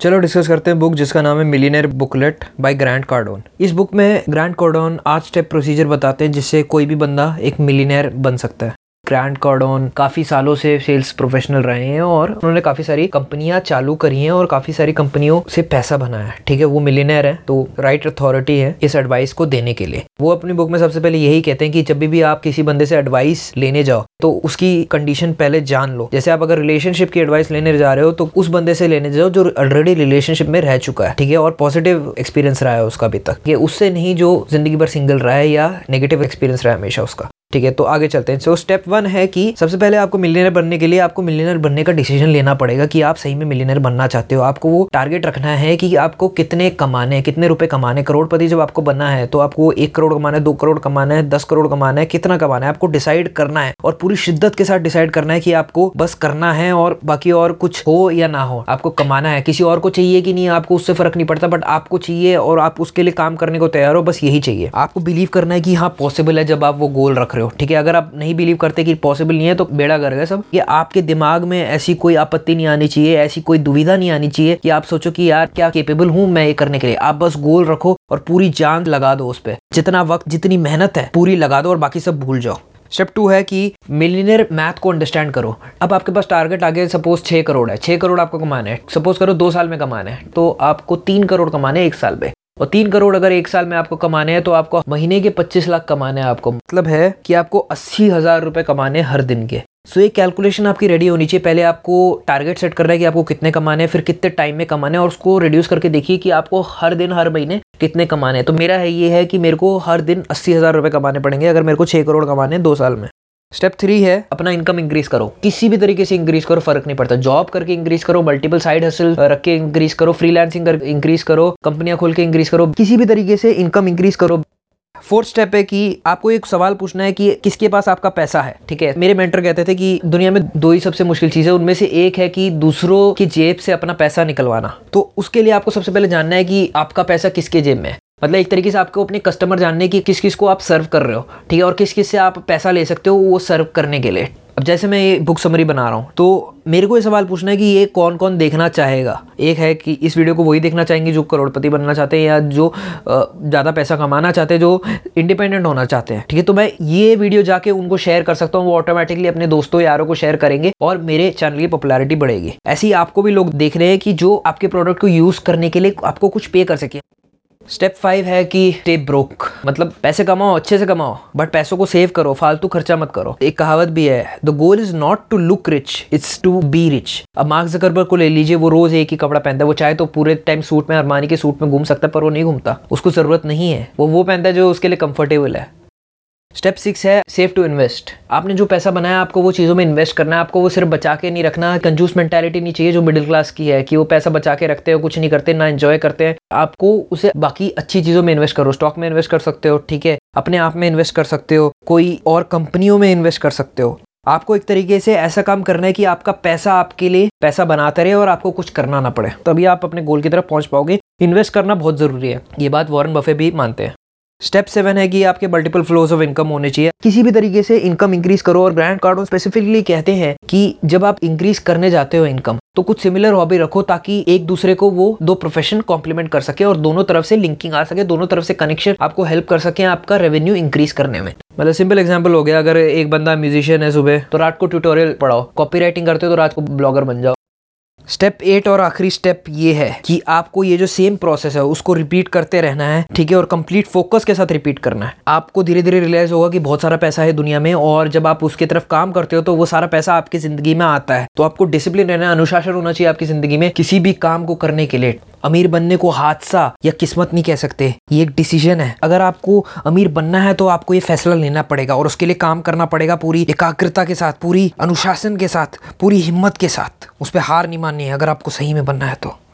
चलो डिस्कस करते हैं बुक जिसका नाम है millionaire booklet by Grant Cardone. इस बुक में ग्रैंड कार्डोन आठ स्टेप प्रोसीजर बताते हैं जिससे कोई भी बंदा एक मिलीनियर बन सकता है। ग्रैंड कार्डोन काफ़ी सालों से सेल्स प्रोफेशनल रहे हैं और उन्होंने काफ़ी सारी कंपनियाँ चालू करी हैं और काफ़ी सारी कंपनियों से पैसा बनाया है, ठीक है? वो मिलीनियर है तो राइट अथॉरिटी है इस एडवाइस को देने के लिए। वो अपनी बुक में सबसे पहले यही कहते हैं कि जब भी आप किसी बंदे से एडवाइस लेने जाओ तो उसकी कंडीशन पहले जान लो। जैसे आप अगर रिलेशनशिप की एडवाइस लेने जा रहे हो तो उस बंदे से लेने जाओ जो ऑलरेडी रिलेशनशिप में रह चुका है, ठीक है? और पॉजिटिव एक्सपीरियंस रहा है उसका अभी तक। ये उससे नहीं जो ज़िंदगी भर सिंगल रहा है या नेगेटिव एक्सपीरियंस रहा है हमेशा उसका। ठीक है तो आगे चलते हैं। सो स्टेप वन है कि सबसे पहले आपको मिलीनियर बनने के लिए आपको मिलीनियर बनने का डिसीज़न लेना पड़ेगा कि आप सही में मिलीनियर बनना चाहते हो। आपको वो टारगेट रखना है कि आपको कितने कमाने कितने रुपए कमाने करोड़पति जब आपको बनना है तो आपको एक करोड़ कमाना है, दो करोड़ कमाना है, दस करोड़ कमाना है, कितना कमाना है, आपको डिसाइड करना है। और पूरी शिद्दत के साथ डिसाइड करना है कि आपको बस करना है और बाकी और कुछ हो या ना हो। आपको कमाना है, किसी और को चाहिए कि नहीं, आपको उससे फ़र्क नहीं पड़ता बट आपको चाहिए और आप उसके लिए काम करने को तैयार हो, बस यही चाहिए। आपको बिलीव करना है कि हाँ पॉसिबल है जब आप वो गोल रख रहे हो, ठीक है? अगर आप नहीं बिलीव करते कि पॉसिबल नहीं है तो बेड़ा कर गया सब। ये आपके दिमाग में ऐसी कोई आपत्ति नहीं आनी चाहिए, ऐसी कोई दुविधा नहीं आनी चाहिए कि आप सोचो कि यार, क्या केपेबल हूँ मैं ये करने के लिए। आप बस गोल रखो और पूरी जान लगा दो उस पर जितना वक्त, जितनी मेहनत है, पूरी लगा दो और बाकी सब भूल जाओ। स्टेप टू है कि मिलीनियर मैथ को अंडरस्टैंड करो। अब आपके पास टारगेट आगे सपोज़ छह करोड़ है। छह करोड़ आपको कमाना है। सपोज़ करो दो साल में कमाना है। तो आपको तीन करोड़ कमाने एक साल में। और तीन करोड़ अगर एक साल में आपको कमाने हैं तो आपको महीने के पच्चीस लाख कमाने हैं आपको। मतलब है कि आपको अस्सी हज़ार रुपए कमाने हर दिन के। सो so, एक कैलकुलेशन आपकी रेडी होनी चाहिए। पहले आपको टारगेट सेट करना है कि आपको कितने कमाने हैं फिर कितने टाइम में कमाने हैं और उसको रिड्यूस करके देखिए कि आपको हर दिन हर महीने कितने कमाने हैं। तो मेरा है ये है कि मेरे को हर दिन अस्सी हज़ार रुपये कमाने पड़ेंगे अगर मेरे को छः करोड़ कमाने हैं दो साल में। स्टेप थ्री है, अपना इनकम इंक्रीज करो। किसी भी तरीके से इंक्रीज करो, फ़र्क नहीं पड़ता। जॉब करके इंक्रीज करो मल्टीपल साइड हसल रख के इंक्रीज करो फ्रीलांसिंग कर इंक्रीज करो, कंपनियाँ खोल के इंक्रीज करो, किसी भी तरीके से इनकम इंक्रीज करो। फोर्थ स्टेप है कि आपको एक सवाल पूछना है कि किसके पास आपका पैसा है, ठीक है? मेरे मेंटर कहते थे कि दुनिया में दो ही सबसे मुश्किल चीज़ है, उनमें से एक है कि दूसरों की जेब से अपना पैसा निकलवाना। तो उसके लिए आपको सबसे पहले जानना है कि आपका पैसा किसके जेब में है। मतलब एक तरीके से आपको अपने कस्टमर जानने की किस किस को आप सर्व कर रहे हो, ठीक है? और किस किस से आप पैसा ले सकते हो वो सर्व करने के लिए। अब जैसे मैं ये बुक समरी बना रहा हूँ तो मेरे को ये सवाल पूछना है कि ये कौन कौन देखना चाहेगा? एक है कि इस वीडियो को वही देखना चाहेंगे जो करोड़पति बनना चाहते हैं या जो ज़्यादा पैसा कमाना चाहते हैं, जो इंडिपेंडेंट होना चाहते हैं, ठीक है? तो मैं ये वीडियो जाके उनको शेयर कर सकता हूँ, वो ऑटोमेटिकली अपने दोस्तों, यारों को शेयर करेंगे और मेरे चैनल की पॉपुलैरिटी बढ़ेगी। ऐसे ही आपको भी लोग देख रहे हैं कि जो आपके प्रोडक्ट को यूज़ करने के लिए आपको कुछ पे कर सके। स्टेप फाइव है कि स्टे ब्रोक मतलब पैसे कमाओ, अच्छे से कमाओ बट पैसों को सेव करो, फालतू खर्चा मत करो. एक कहावत भी है the goal is not to look rich it's to be rich अब मार्क जकरबर्ग को ले लीजिए, वो रोज एक ही कपड़ा पहनता है, वो चाहे तो पूरे टाइम सूट में अरमानी के सूट में घूम सकता है, पर वो नहीं घूमता. उसको ज़रूरत नहीं है. वो वो पहनता है जो उसके लिए कंफर्टेबल है. स्टेप सिक्स है सेफ़ टू इन्वेस्ट आपने जो पैसा बनाया, आपको वो चीज़ों में इन्वेस्ट करना है, आपको वो सिर्फ़ बचा के नहीं रखना कंजूस मेंटेलिटी नहीं चाहिए जो मिडिल क्लास की है, कि वो पैसा बचा के रखते हो, कुछ नहीं करते, ना एंजॉय करते हैं। आपको उसे बाकी अच्छी चीज़ों में इन्वेस्ट करो स्टॉक में इन्वेस्ट कर सकते हो, ठीक है? अपने आप में इन्वेस्ट कर सकते हो, कोई और कंपनियों में इन्वेस्ट कर सकते हो। आपको एक तरीके से ऐसा काम करना है कि आपका पैसा आपके लिए पैसा बनाते रहे और आपको कुछ करना ना पड़े। तभी आप अपने गोल की तरफ़ पहुँच पाओगे। इन्वेस्ट करना बहुत ज़रूरी है। ये बात वॉरेन बफे भी मानते हैं। स्टेप सेवन है कि आपके मल्टीपल फ्लोज ऑफ़ इनकम होने चाहिए। किसी भी तरीके से इनकम इंक्रीज करो और ग्रैंड कार्ड स्पेसिफिकली कहते हैं कि जब आप इंक्रीज करने जाते हो इनकम तो कुछ सिमिलर हॉबी रखो ताकि एक दूसरे को वो दो प्रोफेशन कॉम्प्लीमेंट कर सके और दोनों तरफ़ से लिंकिंग आ सके, दोनों तरफ़ से कनेक्शन आपको हेल्प कर सके आपका रेवेन्यू इंक्रीज करने में। मतलब सिंपल एग्जांपल हो गया, अगर एक बंदा म्यूजिशियन है सुबह तो रात को ट्यूटोरियल पढ़ाओ कॉपी करते हो तो रात को ब्लॉगर बन जाओ। स्टेप एट और आखिरी स्टेप ये है कि आपको ये जो सेम प्रोसेस है, उसको रिपीट करते रहना है, ठीक है? और कंप्लीट फोकस के साथ रिपीट करना है। आपको धीरे धीरे रियलाइज़ होगा कि बहुत सारा पैसा है दुनिया में और जब आप उसके तरफ़ काम करते हो तो वो सारा पैसा आपकी ज़िंदगी में आता है। तो आपको डिसिप्लिन रहना अनुशासन होना चाहिए आपकी ज़िंदगी में किसी भी काम को करने के लिए। अमीर बनने को हादसा या किस्मत नहीं कह सकते। ये एक डिसीज़न है। अगर आपको अमीर बनना है तो आपको ये फैसला लेना पड़ेगा और उसके लिए काम करना पड़ेगा पूरी एकाग्रता के साथ, पूरी अनुशासन के साथ, पूरी हिम्मत के साथ। उस पर हार नहीं माननी है अगर आपको सही में बनना है तो।